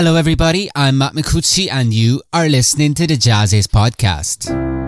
Hello, everybody. I'm Matt Micucci, and you are listening to the JAZZIZ podcast.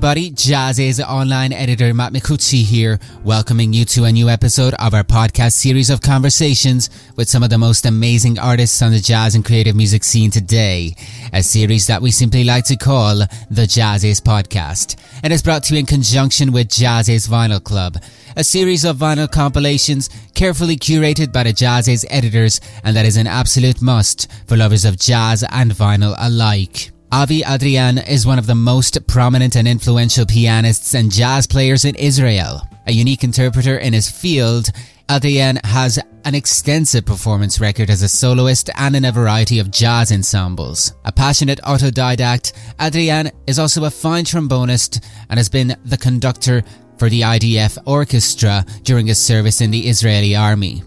Everybody. JAZZIZ online editor Matt Micucci here, welcoming you to a new episode of our podcast series of conversations with some of the most amazing artists on the jazz and creative music scene today. A series that we simply like to call the JAZZIZ Podcast. And is brought to you in conjunction with JAZZIZ Vinyl Club, a series of vinyl compilations carefully curated by the JAZZIZ editors, and that is an absolute must for lovers of jazz and vinyl alike. Avi Adrian is one of the most prominent and influential pianists and jazz players in Israel. A unique interpreter in his field, Adrian has an extensive performance record as a soloist and in a variety of jazz ensembles. A passionate autodidact, Adrian is also a fine trombonist and has been the conductor for the IDF orchestra during his service in the Israeli army.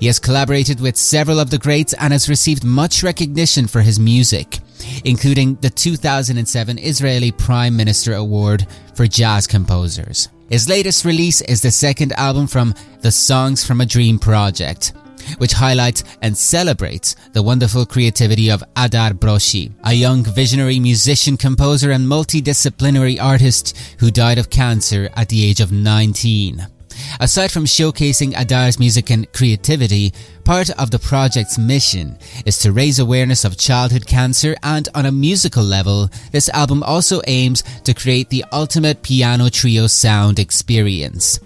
He has collaborated with several of the greats and has received much recognition for his music including the 2007 Israeli Prime Minister Award for Jazz Composers. His latest release is the second album from the Songs from a Dream project, which highlights and celebrates the wonderful creativity of Adar Broshi, a young visionary musician, composer, and multidisciplinary artist who died of cancer at the age of 19. Aside from showcasing Adar's music and creativity, part of the project's mission is to raise awareness of childhood cancer and on a musical level, this album also aims to create the ultimate piano trio sound experience.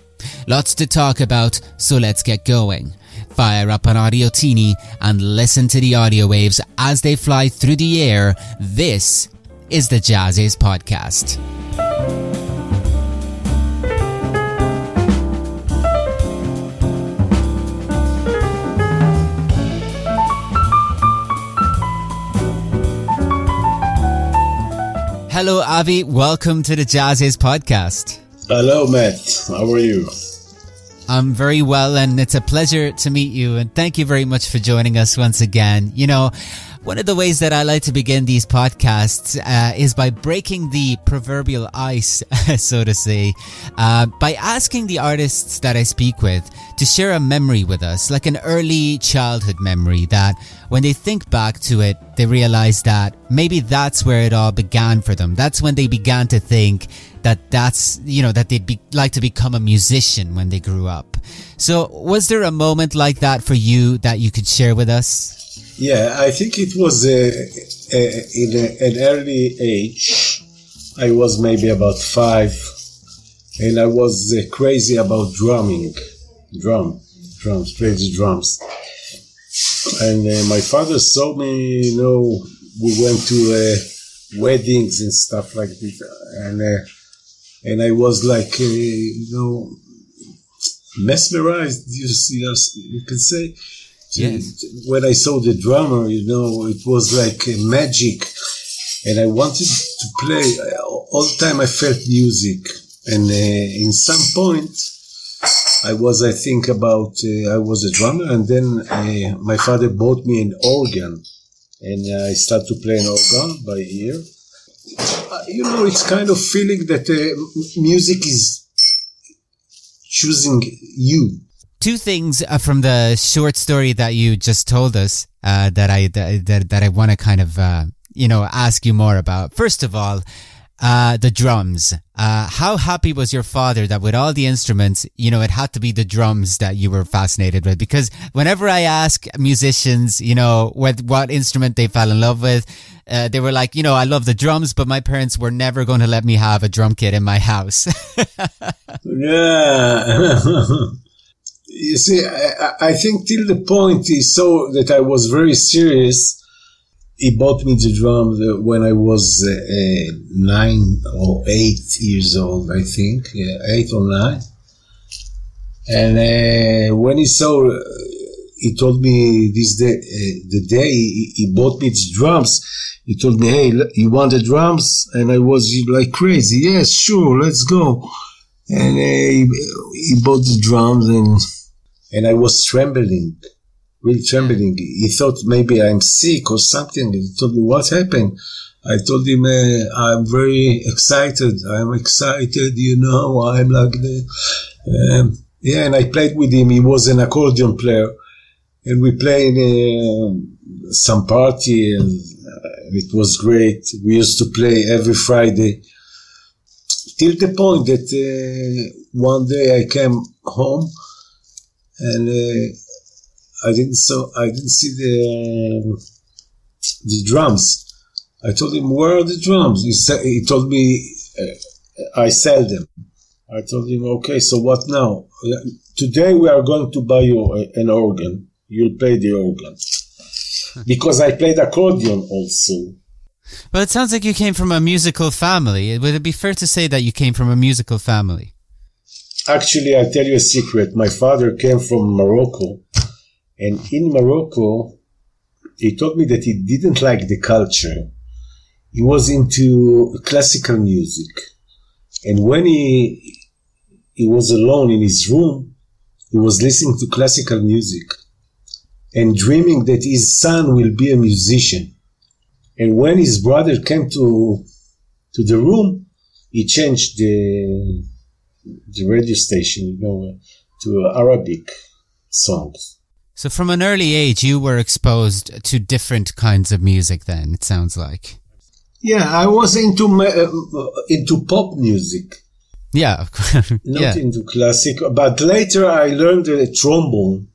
Lots to talk about, so let's get going. Fire up an Audio Teeny and listen to the audio waves as they fly through the air. This is the JAZZIZ Podcast. Hello, Avi. Welcome to the JAZZIZ podcast. Hello, Matt. How are you? I'm very well, and it's a pleasure to meet you. And thank you very much for joining us once again. You know, one of the ways that I like to begin these podcasts uh, is by breaking the proverbial ice, so to say, uh, by asking the artists that I speak with to share a memory with us, like an early childhood memory that when they think back to it, they realize that maybe that's where it all began for them. That's when they began to think that that's, you know, that they'd be, like to become a musician when they grew up. So was there a moment like that for you that you could share with us? Yeah, I think it was uh, uh, in a, an early age. I was maybe about five, and I was uh, crazy about drumming, drum, drums, the drums. And uh, my father saw me. You know, we went to uh, weddings and stuff like this, and uh, and I was like, you know, mesmerized. You, you, you can say Yes. When I saw the drummer, you know, it was like magic. And I wanted to play. All the time I felt music. And uh, in some point, I was, I think about, uh, I was a drummer. And then uh, my father bought me an organ. And I started to play an organ by ear. Uh, you know, it's kind of feeling that uh, music is choosing you two things uh, from the short story that you just told us uh, that I that that I want to kind of uh, you know ask you more about. First of all, uh, the drums. Uh, how happy was your father that with all the instruments, you know, it had to be the drums that you were fascinated with? Because whenever I ask musicians, you know, what what instrument they fell in love with, uh, they were like, you know, I love the drums, but my parents were never going to let me have a drum kit in my house. yeah. you see, I, I, think till the point he saw that I was very serious, he bought me the drums uh, when I was uh, uh, nine or eight years old, I think, yeah, eight or nine. And uh, when he saw, uh, he told me this day, uh, the day he, he bought me the drums, he told me, "Hey, you want the drums?" And I was like crazy. Yes, sure, let's go. And he, he bought the drums, and and I was trembling really trembling. He thought maybe I'm sick or something. He told me what happened. I told him uh, I'm very excited. I'm excited, you know. I'm like the um, yeah. And I played with him. He was an accordion player, and we played uh, some party, and uh, it was great. We used to play every Friday. Till the point that uh, one day I came home and uh, I didn't saw I didn't see the the drums. I told him where are the drums. He said he told me uh, I sell them. I told him okay. So what now? Today we are going to buy you an organ. You'll play the organ because I played accordion also. Well, it sounds like you came from a musical family. Would it be fair to say that you came from a musical family? Actually, I'll tell you a secret. My father came from Morocco and in Morocco, he told me that he didn't like the culture. He was into classical music. And when he, he was alone in his room, he was listening to classical music and dreaming that his son will be a musician. And when his brother came to, to the room, he changed the, the radio station, you know, to Arabic songs. So from an early age, you were exposed to different kinds of music. Then it sounds like. Yeah, I was into uh, into pop music. Yeah, of course. Not yeah. into classic, but later I learned the trombone.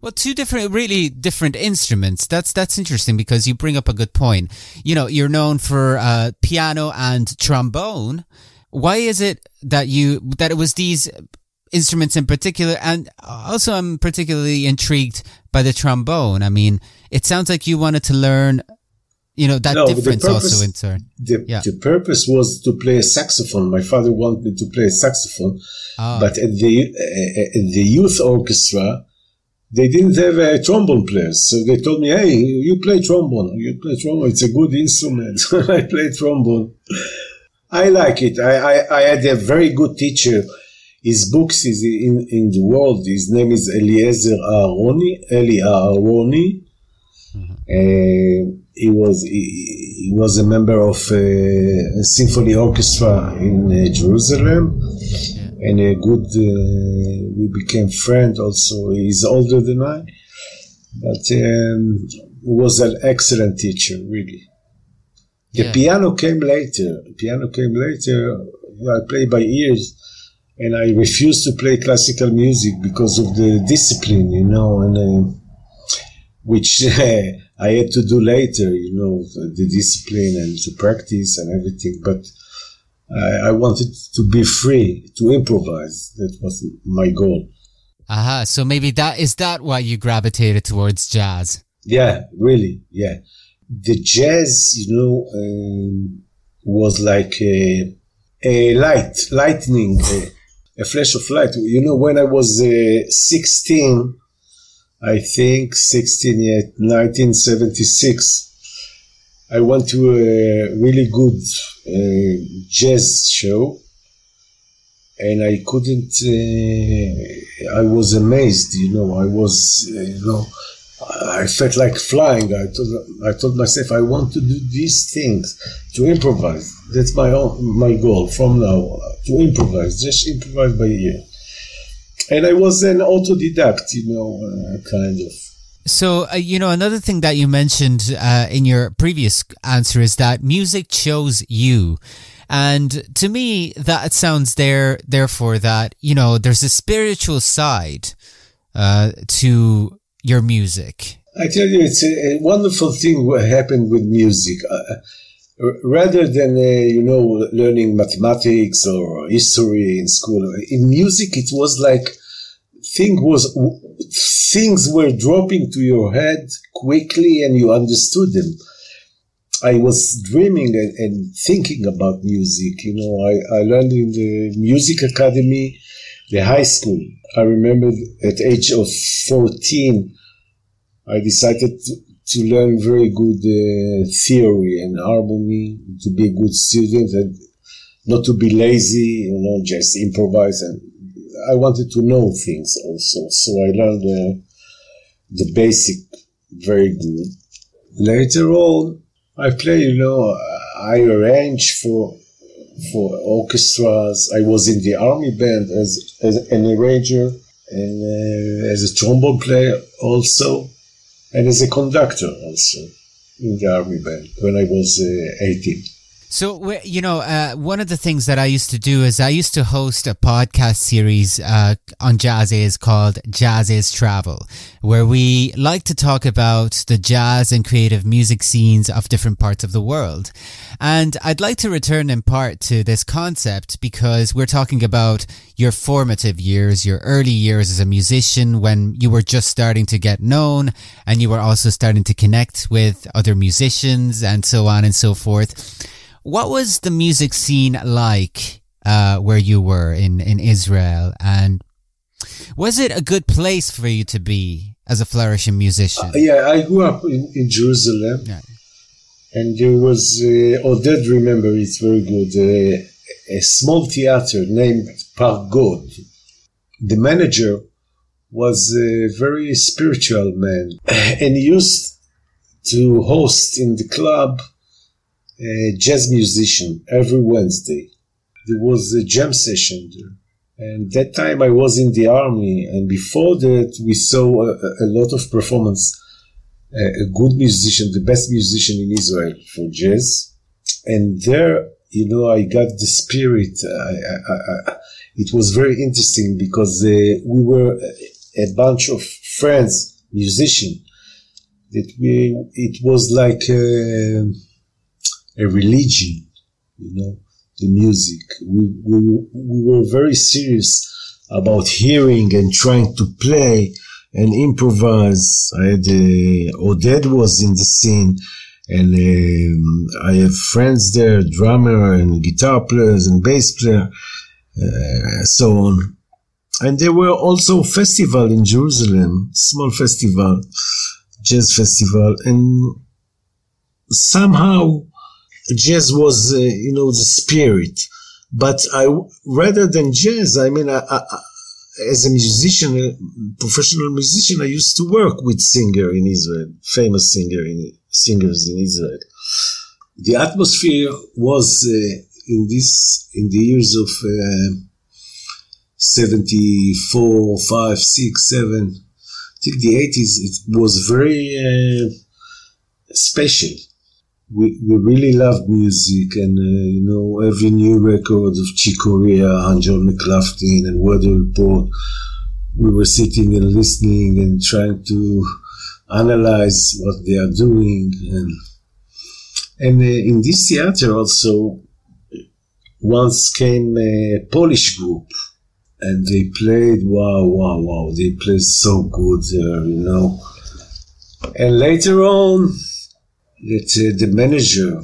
Well, two different, really different instruments. That's that's interesting because you bring up a good point. You know, you're known for uh, piano and trombone. Why is it that you that it was these instruments in particular. And also, I'm particularly intrigued by the trombone. I mean, it sounds like you wanted to learn, you know, that no, difference purpose, also in turn. The, yeah. the purpose was to play a saxophone. My father wanted me to play a saxophone, oh. but at the, uh, at the youth orchestra, they didn't have a trombone player. So they told me, hey, you play trombone. You play trombone. It's a good instrument. I play trombone. I like it. I, I, I had a very good teacher his books is in, in the world. His name is Eliezer Aharoni, Eli Aharoni. Mm-hmm. Uh, he was he, he, was a member of uh, a symphony orchestra in uh, Jerusalem, yeah. and a good. Uh, we became friends. Also, he's older than I, but um, was an excellent teacher, really. The yeah. piano came later. Piano came later. I play by ears and I refused to play classical music because of the discipline, you know, and uh, which uh, I had to do later, you know, the discipline and the practice and everything. But I, I wanted to be free to improvise. That was my goal. Aha! So maybe that is that why you gravitated towards jazz? Yeah, really, yeah. The jazz, you know, um, was like a, a light, lightning. A, a flash of light. You know, when I was uh, 16, I think 16, yeah, 1976, I went to a really good uh, jazz show and I couldn't, uh, I was amazed, you know, I was, uh, you know, I felt like flying. I told, I told myself I want to do these things to improvise. That's my own, my goal from now to improvise, just improvise by ear. And I was an autodidact, you know, uh, kind of. So, uh, you know, another thing that you mentioned uh, in your previous answer is that music chose you. And to me, that sounds there, therefore, that, you know, there's a spiritual side uh, to your music? I tell you, it's a, wonderful thing what happened with music. Uh, rather than, uh, you know, learning mathematics or history in school, in music, it was like thing was, things were dropping to your head quickly and you understood them. I was dreaming and, and, thinking about music. You know, I, I learned in the music academy, the high school. I remember at age of 14, I decided to, to learn very good uh, theory and harmony, to be a good student and not to be lazy, you know, just improvise. And I wanted to know things also. So I learned uh, the basic very good. Later on, I play, you know, I arrange for for orchestras. I was in the army band as, as an arranger and uh, as a trombone player also, and as a conductor also in the army band when I was uh, 18. So, you know, uh, one of the things that I used to do is I used to host a podcast series uh, on JAZZIZ called JAZZIZ Travel, where we like to talk about the jazz and creative music scenes of different parts of the world. And I'd like to return in part to this concept because we're talking about your formative years, your early years as a musician when you were just starting to get known and you were also starting to connect with other musicians and so on and so forth. What was the music scene like uh, where you were in, in Israel? And was it a good place for you to be as a flourishing musician? Uh, yeah, I grew up in, in Jerusalem. Yeah. And there was, uh, Oded remember it's very good, uh, a small theater named Park God. The manager was a very spiritual man and he used to host in the club a jazz musician every Wednesday. There was a jam session there. And that time I was in the army, and before that we saw a, a lot of performance. A, a good musician, the best musician in Israel for jazz, and there, you know, I got the spirit. I, I, I, it was very interesting because uh, we were a bunch of friends, musicians. That we, it was like. Uh, a religion, you know, the music. We, we, we were very serious about hearing and trying to play and improvise. I had, uh, Oded was in the scene and um, I have friends there, drummer and guitar players and bass player, uh, so on. And there were also festival in Jerusalem, small festival, jazz festival, and somehow jazz was, uh, you know, the spirit. But I, rather than jazz, I mean, I, I, as a musician, a professional musician, I used to work with singer in Israel, famous singer in, singers in Israel. The atmosphere was uh, in this in the years of uh, 74, 5, 6, 7, till the 80s, it was very uh, special we, we really loved music and, uh, you know, every new record of Chick Corea and John McLaughlin and Weather Report, we were sitting and listening and trying to analyze what they are doing. And, and uh, in this theater also, once came a Polish group and they played, wow, wow, wow, they played so good there, you know. And later on, that uh, the manager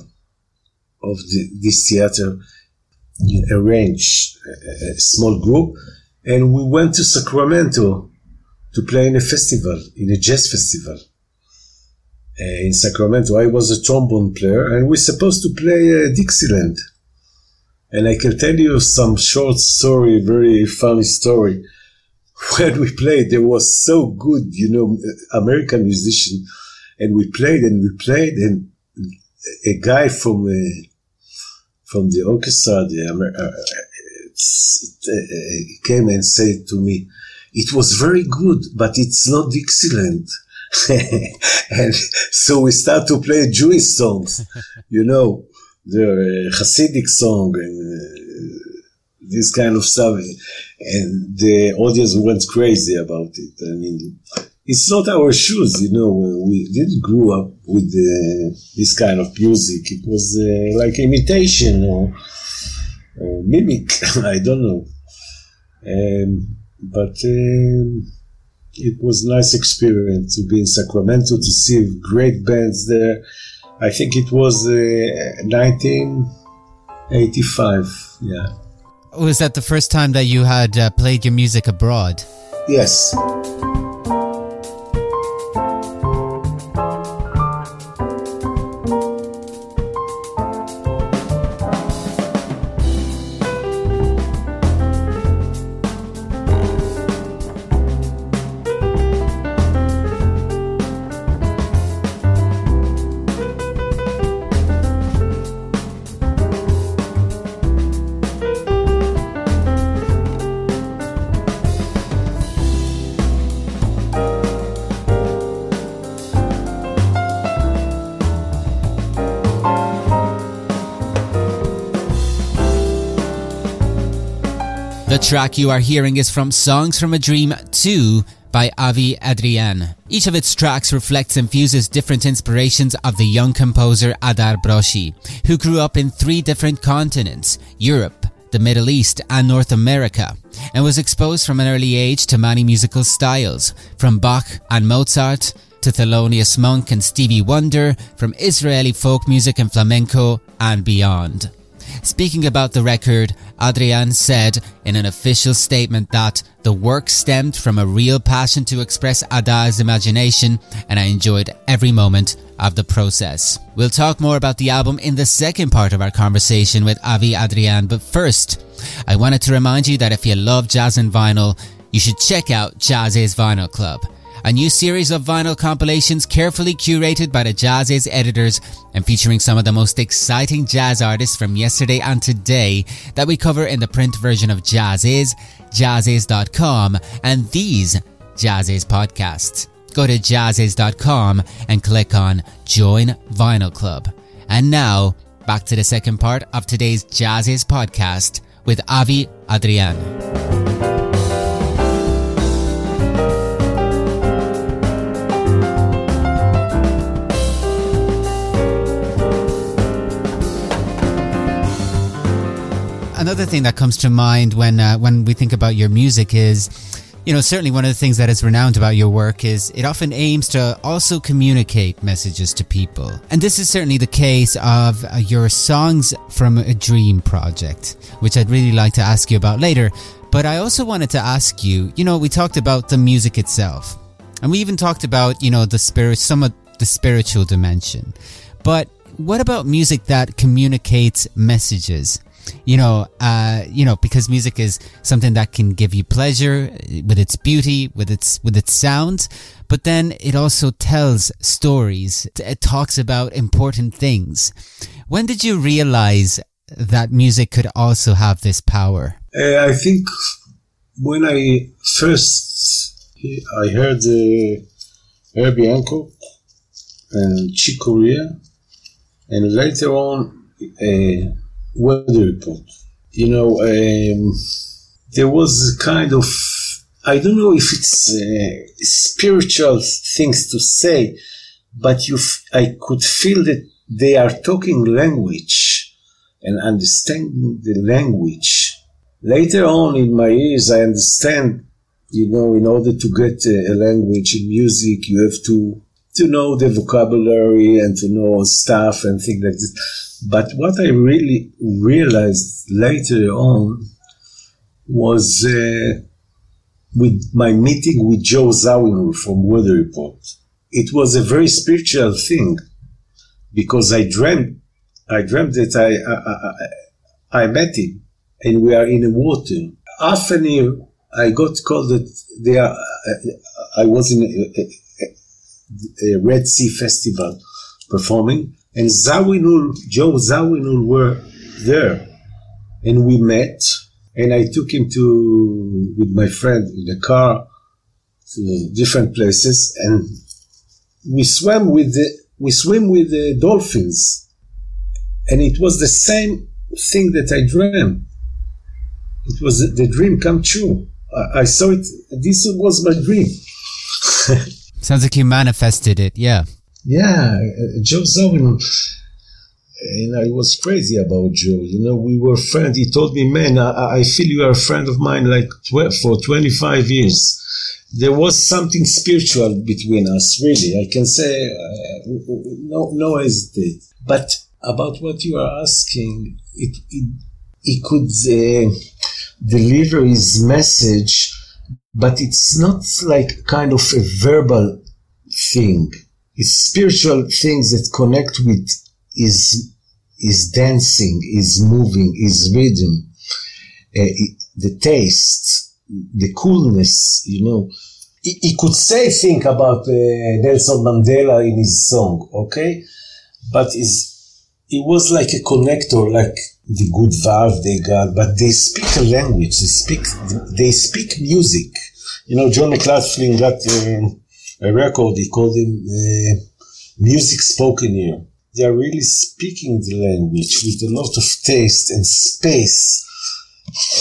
of the, this theater arranged a, a, small group, and we went to Sacramento to play in a festival, in a jazz festival. Uh, in Sacramento, I was a trombone player, and we're supposed to play uh, Dixieland. And I can tell you some short story, very funny story. When we played, there was so good, you know, American musician and we played and we played and a guy from uh, from the orchestra the, uh, uh, came and said to me it was very good but it's not Dixieland and so we start to play Jewish songs you know the uh, Hasidic song and uh, this kind of stuff. And the audience went crazy about it. I mean it's not our shoes, you know. We didn't grow up with uh, this kind of music. It was uh, like imitation or, or mimic. I don't know. Um, but um, it was a nice experience to be in Sacramento to see great bands there, I think it was uh, 1985. Yeah. Was that the first time that you had uh, played your music abroad? Yes. Track you are hearing is from Songs from a Dream 2 by Avi Adrian. Each of its tracks reflects and fuses different inspirations of the young composer Adar Broshi, who grew up in three different continents, Europe, the Middle East and North America, and was exposed from an early age to many musical styles, from Bach and Mozart to Thelonious Monk and Stevie Wonder, from Israeli folk music and flamenco, and beyond. Speaking about the record, Adrian said in an official statement that the work stemmed from a real passion to express Adar's imagination and I enjoyed every moment of the process. We'll talk more about the album in the second part of our conversation with Avi Adrian, but first, I wanted to remind you that if you love jazz and vinyl, you should check out JAZZIZ Vinyl Club a new series of vinyl compilations carefully curated by the JAZZIZ editors and featuring some of the most exciting jazz artists from yesterday and today that we cover in the print version of JAZZIZ, jazziz.com, and these JAZZIZ podcasts. Go to jazziz.com and click on Join Vinyl Club. And now, back to the second part of today's JAZZIZ podcast with Avi Adrian. Another thing that comes to mind when uh, when we think about your music is you know, certainly one of the things that is renowned about your work is it often aims to also communicate messages to people. And this is certainly the case of uh, your Songs from a Dream project, which I'd really like to ask you about later. But I also wanted to ask you, you know, we talked about the music itself. And we even talked about, you know, the spirit, some of the spiritual dimension. But what about music that communicates messages? You know, uh, you know, because music is something that can give you pleasure with its beauty, with its with its sound, but then it also tells stories. It talks about important things. When did you realize that music could also have this power? Uh, I think when I first I heard uh, Herbie Hancock and Chick Corea, and later on. Uh, weather report. You know, um, there was a kind of, I don't know if it's uh, spiritual things to say, but you, f- I could feel that they are talking language and understanding the language. Later on in my years, I understand, you know, in order to get a, a language in music, you have to to know the vocabulary and to know stuff and things like this. But what I really realized later on was uh, with my meeting with Joe Zawinul from Weather Report. It was a very spiritual thing because I dreamt, I dreamt that I, I, I, I met him and we are in the water. An I got called that they are, I was in Red Sea Festival performing and Zawinul, Joe Zawinul were there. And we met, and I took him to, with my friend in the car, to different places, and we swam with the, we swim with the dolphins. And it was the same thing that I dreamed. It was the dream come true. I saw it. This was my dream. Sounds like you manifested it. Yeah. Yeah, Joe Zawinul. And I was crazy about Joe. You know, we were friends. He told me, man, I, I feel you are a friend of mine like tw- for 25 years. There was something spiritual between us, really. I can say, uh, no, no hesitate. But about what you are asking, it, it, it could uh, deliver his message, but it's not like kind of a verbal thing. It's spiritual things that connect with is is dancing, is moving, is rhythm, uh, the taste, the coolness, you know. He, he could say think about uh, Nelson Mandela in his song, okay? But is it was like a connector, like the good valve they got, but they speak a language. They speak, they speak music. You know, John McLaughlin got uh, a record. He called him uh, music spoken here. They are really speaking the language with a lot of taste and space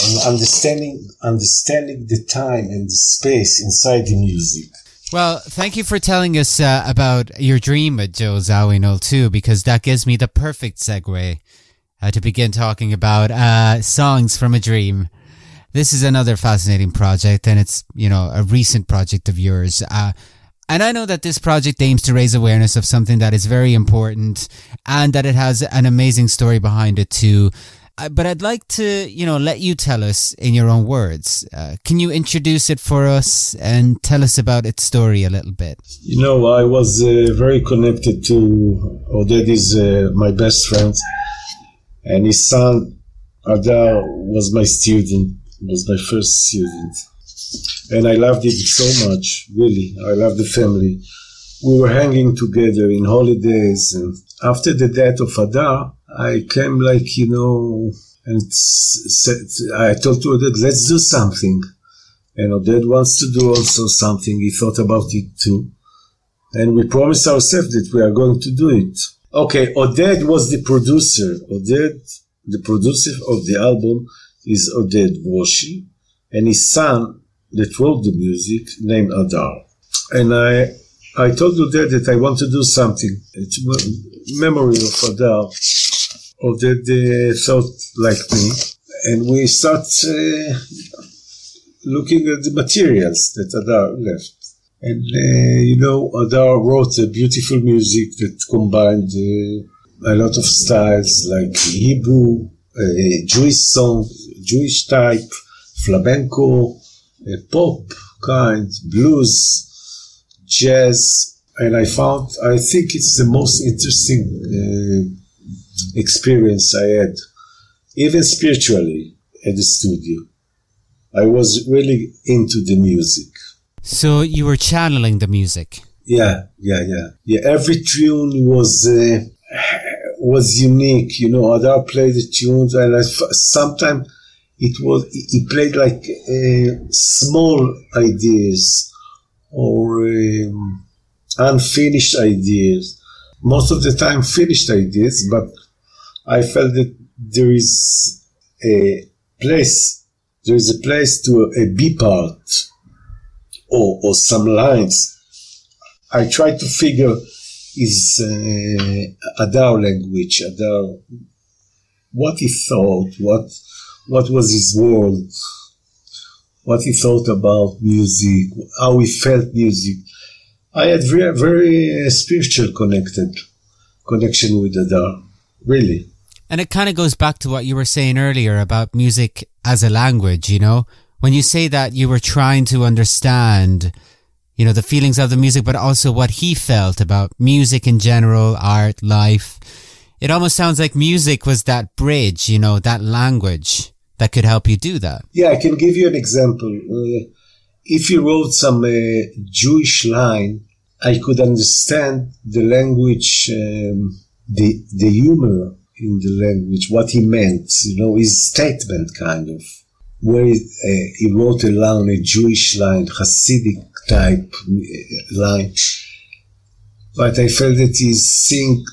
and understanding, understanding the time and the space inside the music. Well, thank you for telling us uh, about your dream at Joe Zawinul too, because that gives me the perfect segue uh, to begin talking about uh, songs from a dream. This is another fascinating project, and it's you know a recent project of yours. Uh, and I know that this project aims to raise awareness of something that is very important, and that it has an amazing story behind it too. Uh, but I'd like to, you know, let you tell us in your own words. Uh, can you introduce it for us and tell us about its story a little bit? You know, I was uh, very connected to Oded is my best friend, and his son Adar was my student, was my first student, and I loved it so much. Really, I loved the family. We were hanging together in holidays, and after the death of Adar I came like, you know, and said, I told to Oded, let's do something. And Oded wants to do also something. He thought about it too. And we promised ourselves that we are going to do it. Okay, Oded was the producer. Oded, the producer of the album is Oded Broshi. And his son that wrote the music named Adar. And I, I told Oded that I want to do something. It's memory of Adar that they thought like me. And we start uh, looking at the materials that Adar left. And, uh, you know, Adar wrote a beautiful music that combined uh, a lot of styles like Hebrew, uh, Jewish song, Jewish type, flamenco, uh, pop kind, blues, jazz. And I found, I think it's the most interesting uh, experience I had, even spiritually at the studio. I was really into the music. So you were channeling the music. Yeah, yeah, yeah, yeah. Every tune was uh, was unique. You know, Adar played the tunes, and sometimes it was he played like uh, small ideas or um, unfinished ideas. Most of the time, finished ideas, but I felt that there is a place, there is a place to a B part or, or some lines. I try to figure is uh, Adar language, Adar, what he thought, what, what was his world, what he thought about music, how he felt music. I had very, very uh, spiritual connected connection with Adar, really. And it kind of goes back to what you were saying earlier about music as a language, you know? When you say that you were trying to understand, you know, the feelings of the music, but also what he felt about music in general, art, life. It almost sounds like music was that bridge, you know, that language that could help you do that. Yeah, I can give you an example. Uh, if you wrote some uh, Jewish line, I could understand the language, um, the the humor in the language, what he meant, you know, his statement kind of, where he, uh, he wrote along a Jewish line, Hasidic type uh, line. But I felt that he's seeing,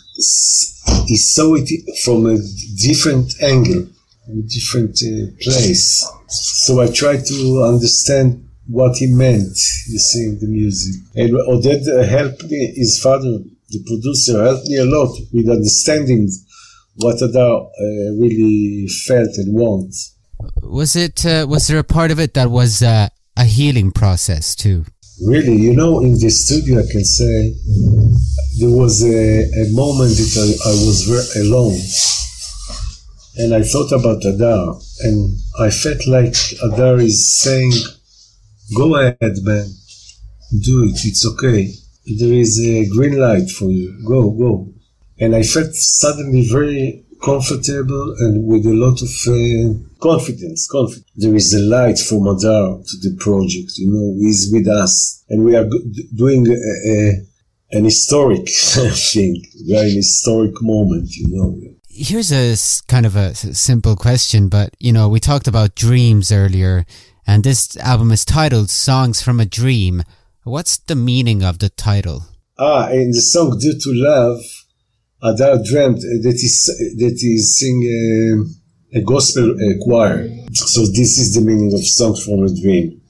he saw it from a different angle, a different uh, place. So I tried to understand what he meant, you see, in the music. And Oded helped me, his father, the producer, helped me a lot with understanding what Adar uh, really felt and wants. Was it? Uh, was there a part of it that was uh, a healing process too? Really, you know, in the studio, I can say there was a, a moment that I, I was very alone. And I thought about Adar, and I felt like Adar is saying, Go ahead, man. Do it. It's okay. There is a green light for you. Go, go. And I felt suddenly very comfortable and with a lot of uh, confidence. Confidence. There is a light from Adar to the project. You know, he's with us, and we are doing a, a, an historic thing, very historic moment. You know. Here's a kind of a simple question, but you know, we talked about dreams earlier, and this album is titled "Songs from a Dream." What's the meaning of the title? Ah, in the song "Due to Love." Adar dreamt that he's, that he sing a, a gospel choir. So this is the meaning of Songs from a Dream.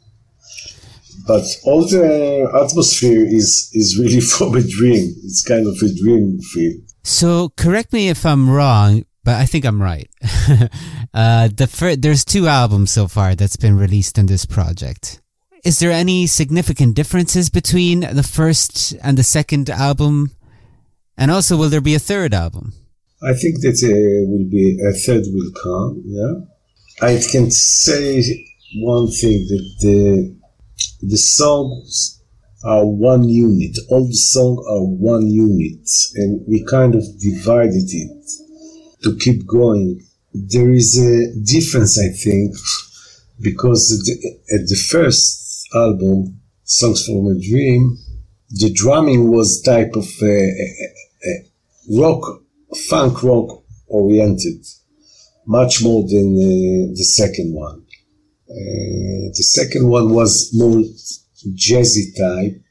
But all the atmosphere is, is really from a dream. It's kind of a dream feel. So correct me if I'm wrong, but I think I'm right. uh, the fir- there's two albums so far that's been released in this project. Is there any significant differences between the first and the second album and also, will there be a third album? I think that will be a third will come. Yeah, I can say one thing that the the songs are one unit. All the songs are one unit, and we kind of divided it to keep going. There is a difference, I think, because at the first album, "Songs from a Dream," the drumming was type of uh, rock, funk rock oriented, much more than uh, the second one. Uh, the second one was more jazzy type,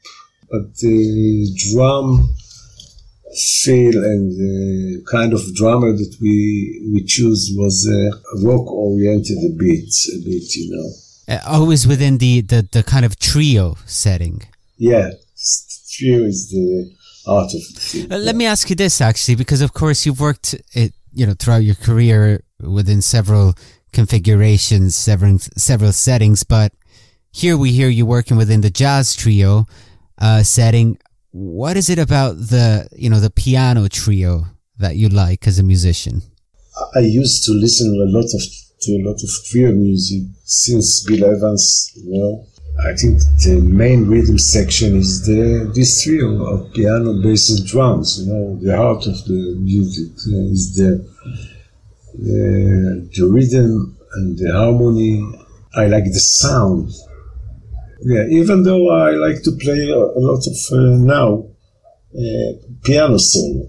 but the drum feel and the kind of drummer that we we choose was uh, rock oriented a bit, a bit, you know. Uh, always within the, the, the kind of trio setting. Yeah, trio is the of let me ask you this actually because of course you've worked it you know throughout your career within several configurations several several settings but here we hear you working within the jazz trio uh, setting. What is it about the you know the piano trio that you like as a musician? I used to listen a lot of to a lot of trio music since bill evans you know I think the main rhythm section is the this trio of piano, bass, and drums. You know, the heart of the music uh, is the, the the rhythm and the harmony. I like the sound. Yeah, even though I like to play a, a lot of uh, now uh, piano solo,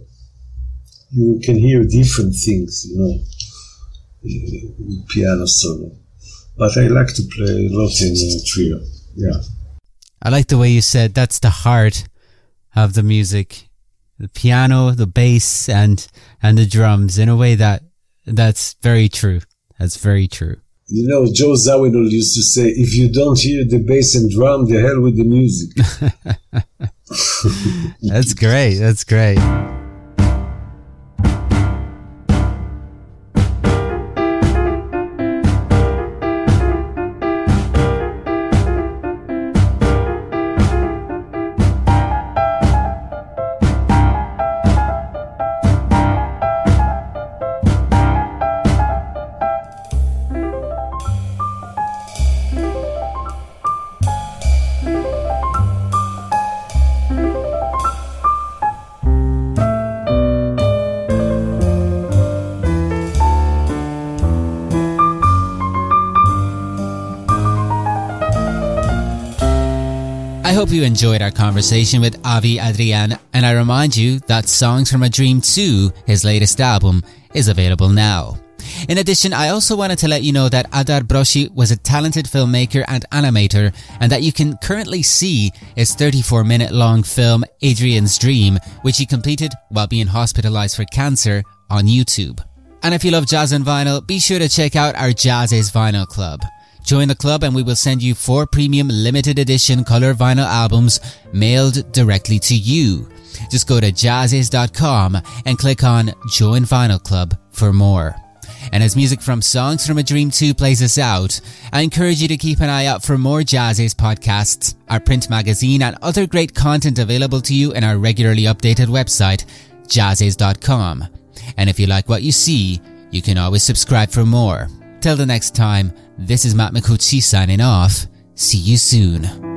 you can hear different things. You know, uh, piano solo. But I like to play a lot in a trio. Yeah. I like the way you said that's the heart of the music. The piano, the bass and and the drums in a way that that's very true. That's very true. You know, Joe Zawinul used to say, if you don't hear the bass and drum, the hell with the music. that's great. That's great. You enjoyed our conversation with Avi Adrian, and I remind you that Songs from a Dream 2, his latest album, is available now. In addition, I also wanted to let you know that Adar Broshi was a talented filmmaker and animator, and that you can currently see his 34 minute long film Adrian's Dream, which he completed while being hospitalized for cancer on YouTube. And if you love jazz and vinyl, be sure to check out our JAZZIZ Vinyl Club. Join the club and we will send you four premium limited edition color vinyl albums mailed directly to you. Just go to jazziz.com and click on Join Vinyl Club for more. And as music from Songs from a Dream 2 plays us out, I encourage you to keep an eye out for more JAZZIZ podcasts, our print magazine, and other great content available to you in our regularly updated website, jazziz.com. And if you like what you see, you can always subscribe for more. Till the next time, this is Matt Micucci signing off. See you soon.